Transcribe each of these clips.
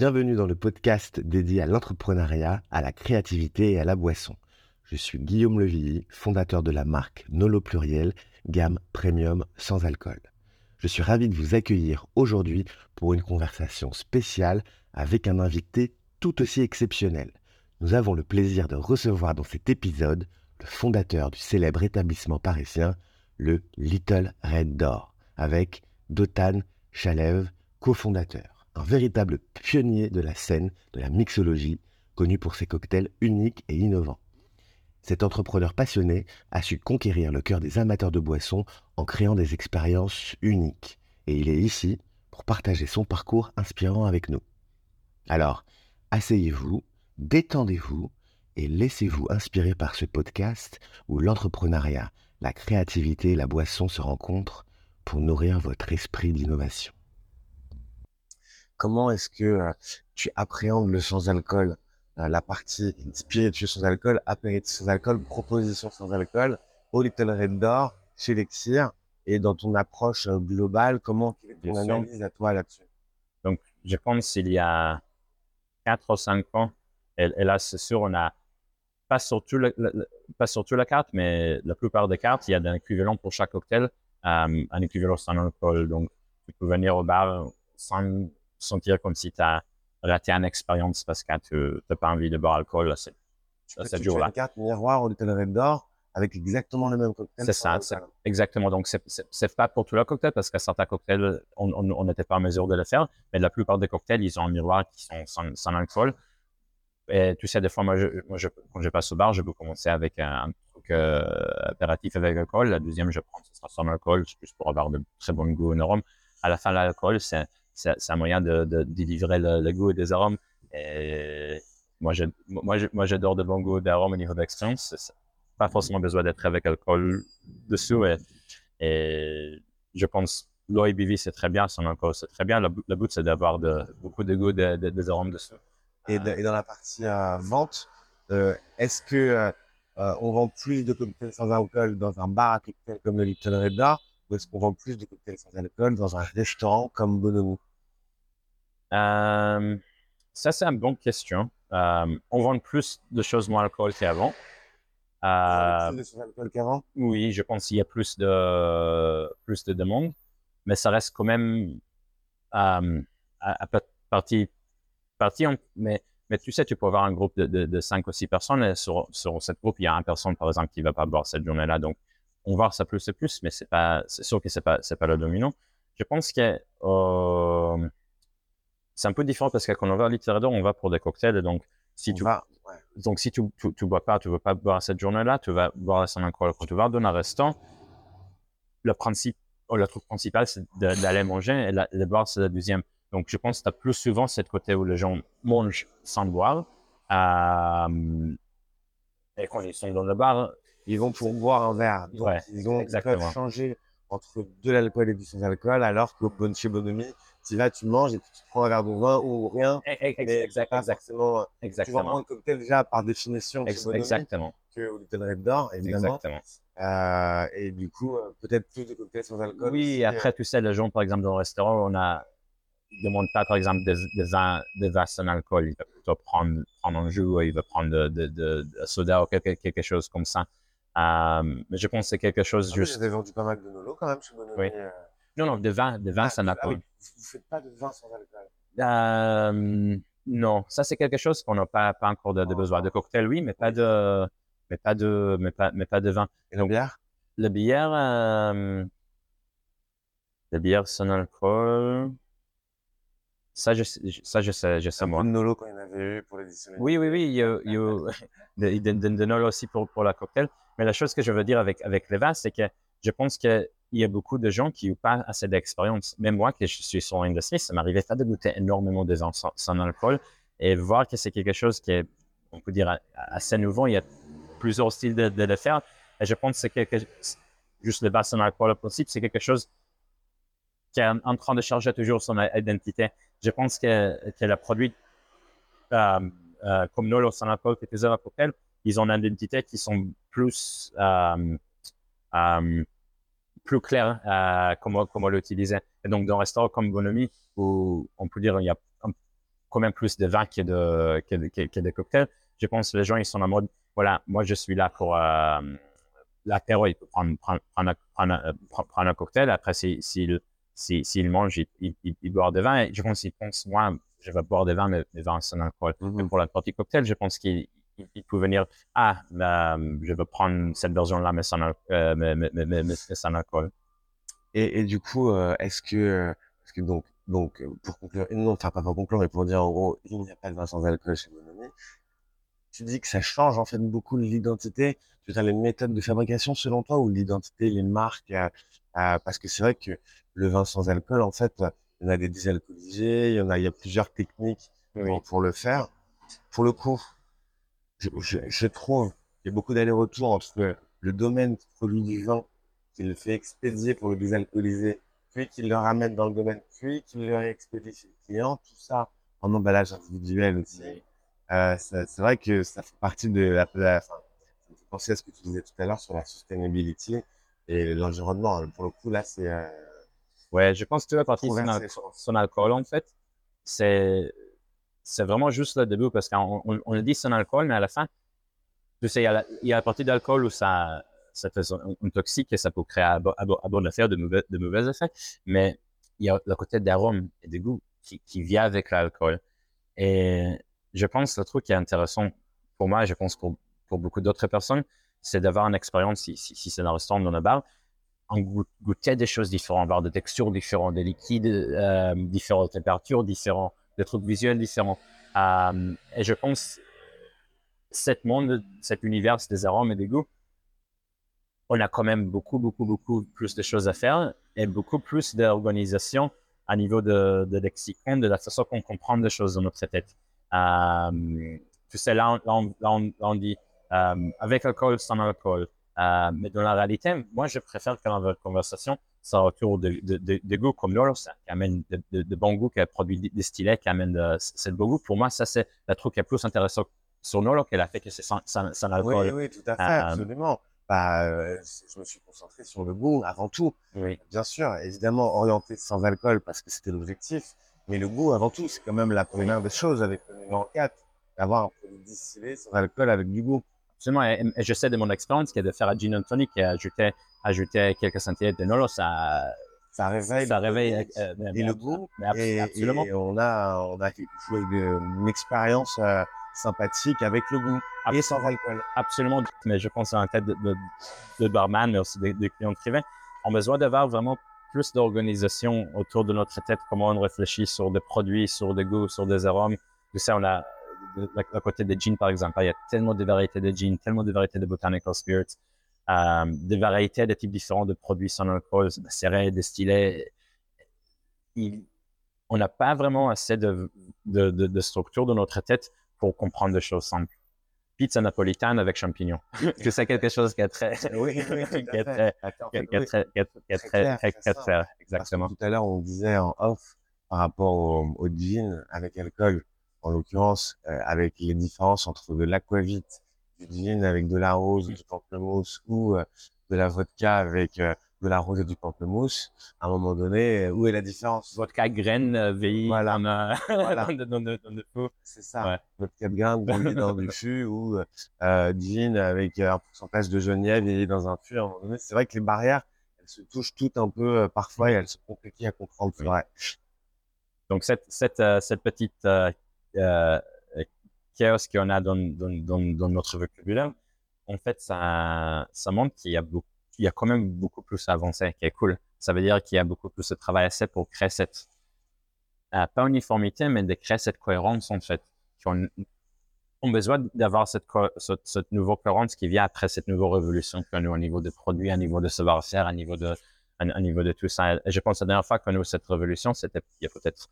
Bienvenue dans le podcast dédié à l'entrepreneuriat, à la créativité et à la boisson. Je suis Guillaume Levilly, fondateur de la marque Nolo Pluriel, gamme premium sans alcool. Je suis ravi de vous accueillir aujourd'hui pour une conversation spéciale avec un invité tout aussi exceptionnel. Nous avons le plaisir de recevoir dans cet épisode le fondateur du célèbre établissement parisien, le Little Red Door, avec Dotan Chalev, cofondateur. Un véritable pionnier de la scène de la mixologie, connu pour ses cocktails uniques et innovants. Cet entrepreneur passionné a su conquérir le cœur des amateurs de boissons en créant des expériences uniques. Et il est ici pour partager son parcours inspirant avec nous. Alors, asseyez-vous, détendez-vous et laissez-vous inspirer par ce podcast où l'entrepreneuriat, la créativité et la boisson se rencontrent pour nourrir votre esprit d'innovation. Comment est-ce que euh, tu appréhendes le sans-alcool? Euh, la partie spiritueux sans alcool, apéritif sans alcool, proposition sans alcool, au Little Red Door, chez Lexir, et dans ton approche euh, globale, comment ton analyse à toi là-dessus? Donc, je pense qu'il y a 4 ou 5 ans, et, là, c'est sûr, on a pas sur, tout pas sur toute la carte, mais la plupart des cartes, il y a un équivalent pour chaque cocktail, euh, un équivalent sans alcool. Donc, tu peux venir au bar sans sentir comme si tu as rater une expérience parce que tu n'as pas envie de boire alcool c'est ce jour-là. une carte miroir au Red Door avec exactement le même cocktail. C'est ça, exactement. Donc, c'est pas pour tous les cocktails parce que certains cocktails, on n'était pas en mesure de le faire, mais la plupart des cocktails, ils ont un miroir qui sont sans, sans alcool. Et tu sais, des fois, moi, je, moi je, quand je passe au bar, je peux commencer avec un, truc euh, apéritif avec alcool. La deuxième, je prends, ce sera sans alcool, juste pour avoir de très bon goût en arôme. À la fin, l'alcool, c'est c'est un moyen de, de délivrer le, goût et des arômes. Et moi, moi, j'adore de bons goûts d'arômes au niveau d'expérience. Pas forcément besoin d'être avec alcool dessous. Et, je pense l'OIBV, c'est très bien, son alcool, c'est très bien. Le, but, c'est d'avoir de, beaucoup de goût de, des arômes dessous. Et, dans la partie euh, vente, euh, est-ce que euh, on vend plus de cocktails sans alcool dans un bar à cocktails comme le Little Red Bar ou est-ce qu'on vend plus de cocktails sans alcool dans un restaurant comme Bonomo euh, ça, c'est une bonne question. Euh, on vend plus de choses moins alcool qu'avant. Euh, alcool qu'avant? Oui, je pense qu'il y a plus de, plus de demandes, mais ça reste quand même euh, à, à, partie, partie mais, mais tu sais, tu peux avoir un groupe de, de, de 5 ou 6 personnes et sur, sur cette groupe, il y a une personne, par exemple, qui va pas boire cette journée-là. Donc, on va ça plus et plus, mais c'est pas, c'est sûr que c'est pas, c'est pas le dominant. Je pense que, euh, c'est un peu différent parce que quand on va à on va pour des cocktails. donc, si tu, donc, si tu, tu, bois pas, tu veux pas boire cette journée-là, tu vas boire sans alcool. Quand tu vas dans un restaurant, le principe, ou le truc principal, c'est d'aller manger et de boire, c'est la deuxième. Donc, je pense que tu as plus souvent cette côté où les gens mangent sans boire. Euh, et quand ils sont dans le bar, ils vont pour boire un verre. ouais, ils, ils changer entre de l'alcool et du sans-alcool, alors que chez Bonomie, tu vas, tu manges et tu prends un verre de vin ou rien. Eh, eh, exactement. exactement. Tu vas un cocktail déjà par définition. exactement. Que Red Door, évidemment. Exactement. Euh, et du coup, euh, peut-être plus de cocktails sans alcool. Oui, après, tu sais, les gens, par exemple, dans le restaurant, on a, ils demandent pas, par exemple, des, des vins, des vins sans alcool. Ils veulent plutôt prendre, prendre un jus ou ils veulent prendre de, de, de, de soda ou quelque, quelque chose comme ça. Euh, mais je pense que c'est quelque chose ah, juste. Vous avez vendu pas mal de Nolo quand même chez. Oui. Euh... Non, non, de vin, de vin ah, sans ah alcool. Ah, oui. Vous faites pas de vin sans alcool? Euh, Non, ça c'est quelque chose qu'on n'a pas, pas encore de, de besoin. De cocktail, oui, mais pas de, mais pas de, mais pas, mais pas de vin. Et la bière? La bière, euh, la bière sans alcool. Ça, je, ça, je sais, je sais moi. De Nolo quand il y en avait eu pour l'édition. Oui, oui, oui. Il y a, il y a de, de, de, Nolo aussi pour, pour la cocktail. Mais la chose que je veux dire avec, avec les vins, c'est que je pense qu'il y a beaucoup de gens qui n'ont pas assez d'expérience. Même moi, que je suis sur l'industrie, ça m'arrivait pas de goûter énormément de vins sans, alcool et voir que c'est quelque chose qui est, on peut dire, assez nouveau. Il y a plusieurs styles de, le faire. Et je pense que c'est quelque, juste le vin sans alcool, au principe, c'est quelque chose qui est en train de changer toujours son identité. Je pense que, que le produit, euh, euh, comme Nolo sans alcool, que tu as cocktail, ils ont une identité qui sont plus euh, plus claires euh, comment comment l'utiliser. Et donc dans un restaurant comme Bonomi, où on peut dire il y a quand même plus de vin que de, que, que, de cocktails. Je pense que les gens, ils sont en mode, voilà, moi, je suis là pour euh, l'apéro, il peut prendre, prendre, prendre, prendre, un cocktail. Après, s'il si, si, si, mange, il, il, il, boit des vins. Et je pense qu'il pense, moi, je vais boire des vins, mais des vins sans alcool. Mais pour la partie cocktail, je pense qu'il il peut venir, ah, ben, je vais prendre cette version-là, mais euh, mais, mais. Et, et, du coup, euh, est-ce que, parce que donc, donc, pour conclure, non, enfin, pas pour conclure, mais pour dire, en gros, il n'y a pas de vin sans alcool chez Bonomi. Tu dis que ça change, en fait, beaucoup l'identité. Tu as les méthodes de fabrication, selon toi, ou l'identité, les marques, euh, euh, parce que c'est vrai que le vin sans alcool, en fait, il y en a des désalcoolisés, il y en a, il y a plusieurs techniques pour, pour le faire. Pour le coup, je, je, je trouve qu'il y a beaucoup d'allers-retours entre le domaine qui produit du vin, qui le fait expédier pour le désalcooliser, puis qu'il le ramène dans le domaine, puis qu'il le réexpédie chez le client, tout ça en emballage individuel aussi. Euh, c'est vrai que ça fait partie de la, enfin, fait penser à ce que tu disais tout à l'heure sur la sustainability et l'environnement. Pour le coup, là, c'est... Euh, ouais, je pense que tu vas partir son, son alcool, en fait. C'est c'est vraiment juste le début parce qu'on on, on dit sans alcool, mais à la fin, tu sais, il y a la, y a partie d'alcool où ça, ça fait un toxique et ça peut créer à, à, à effet de mauvais, de mauvais effets. Mais il y a le côté d'arôme et de goût qui, qui vient avec l'alcool. Et je pense que le truc qui est intéressant pour moi, je pense pour, pour beaucoup d'autres personnes, c'est d'avoir une expérience, si, si, si c'est un restaurant dans un bar, en goûter des choses différentes, avoir des textures différentes, des liquides, euh, différentes températures, différents des trucs visuels différents. Euh, et je pense, cet monde, cet univers des arômes et des goûts, on a quand même beaucoup, beaucoup, beaucoup plus de choses à faire et beaucoup plus d'organisation à niveau de, de lexicon, de la façon qu'on comprend des choses dans notre tête. Euh, tu sais, là, on, dit euh, avec alcool, sans alcool. Euh, mais dans la réalité, moi, je préfère que dans votre conversation, ça autour de, de, de, de goût comme ça, qui amène de, bons goûts, qui produit distillé, qui amène de, c'est bon goût. Pour moi, ça, c'est le truc qui est plus intéressant sur Nolo qu'elle a fait que c'est sans, sans, sans alcool. Oui, oui, tout à fait, euh, absolument. Bah, euh, je me suis concentré sur le goût avant tout. Oui. Bien sûr, évidemment, orienté sans alcool parce que c'était l'objectif. Mais le goût avant tout, c'est quand même la première des choses avec le numéro 4. D'avoir un produit distillé sans alcool avec du goût. Et je sais de mon expérience a de faire un gin tonic et ajouter, ajouter quelques centilitres de Nolo, ça, ça réveille, ça réveille euh, et le goût. Et, absolument. Et on a, on a joué une, expérience euh, sympathique avec le goût Absolument. et sans alcool. Absolument. Mais je pense en tête de, de, de barman, mais aussi des, des clients privés, on a besoin d'avoir vraiment plus d'organisation autour de notre tête, comment on réfléchit sur des produits, sur des goûts, sur des arômes. Tu sais, on a à côté des jeans, par exemple. Il y a tellement de variétés de jeans, tellement de variétés de botanical spirits, euh, des variétés de types différents de produits sans alcool, serrés, distillés. Il, on n'a pas vraiment assez de, de, de, de, structure dans notre tête pour comprendre des choses simples. Pizza napolitaine avec champignons. que c'est quelque chose qui est très, oui, oui, qui est très, qui est très, qui est très, très, très, exactement. Tout à l'heure, on disait en off par rapport au, au gin avec alcool en l'occurrence euh, avec les différences entre de l'aquavite, du gin avec de la rose, du pamplemousse ou euh, de la vodka avec euh, de la rose et du pamplemousse, à un moment donné, où est la différence? Vodka graine euh, vieilli voilà. dans, voilà. dans, dans, dans, le feu. C'est ça. Ouais. Vodka de graine vieilli dans du fût ou euh, gin avec un pourcentage de genièvre vieilli dans un fût. À un moment donné, c'est vrai que les barrières, elles se touchent toutes un peu euh, parfois et elles sont compliquées à comprendre. C'est vrai. Donc cette cette euh, cette petite euh, chaos qu'on a dans, dans, dans, notre vocabulaire, en fait, ça, ça montre qu'il y a y a quand même beaucoup plus à avancer, qui est cool. Ça veut dire qu'il y a beaucoup plus de travail à faire pour créer cette, euh, pas uniformité, mais de créer cette cohérence, en fait. On, on a besoin d'avoir cette, cette, cette nouvelle cohérence qui vient après cette nouvelle révolution qu'on a au niveau des produits, au niveau de savoir-faire, au niveau de, au niveau de tout ça. Je pense que la dernière fois qu'on a eu cette révolution, c'était il y a peut-être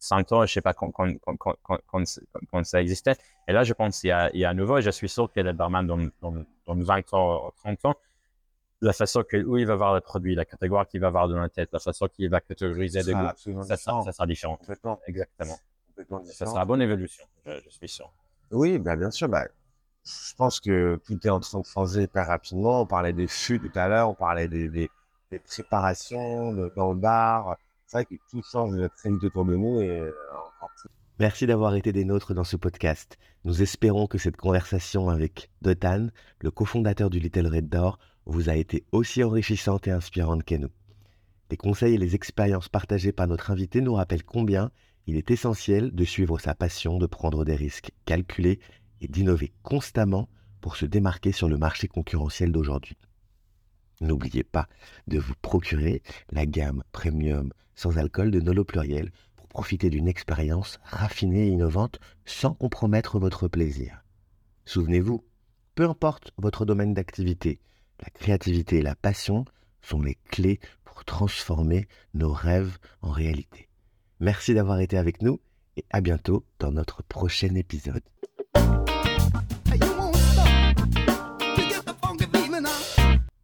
100 ans, je sais pas quand, quand, quand, quand, quand, quand ça existait. Et là, je pense qu'il y a, il y a à nouveau, et je suis sûr que le barman dans, dans, dans 20 ans, 30 ans, la façon que, où il va voir le produit, la catégorie qu'il va voir dans la tête, la façon qu'il va catégoriser des goûts, ça, sera, ça sera différent. Complètement. Exactement. Complètement ça sera une bonne évolution, je, je suis sûr. Oui, bah, bien sûr. Bah, je pense que tout est en train de changer hyper rapidement. On parlait des fûts tout à l'heure, on parlait des, des, des préparations de, dans le bar c'est vrai que tout de euh. Merci d'avoir été des nôtres dans ce podcast. Nous espérons que cette conversation avec Dotan, le cofondateur du Little Red Door, vous a été aussi enrichissante et inspirante que nous. Les conseils et les expériences partagées par notre invité nous rappellent combien il est essentiel de suivre sa passion, de prendre des risques calculés et d'innover constamment pour se démarquer sur le marché concurrentiel d'aujourd'hui. N'oubliez pas de vous procurer la gamme premium sans alcool de Nolo Pluriel pour profiter d'une expérience raffinée et innovante sans compromettre votre plaisir. Souvenez-vous, peu importe votre domaine d'activité, la créativité et la passion sont les clés pour transformer nos rêves en réalité. Merci d'avoir été avec nous et à bientôt dans notre prochain épisode.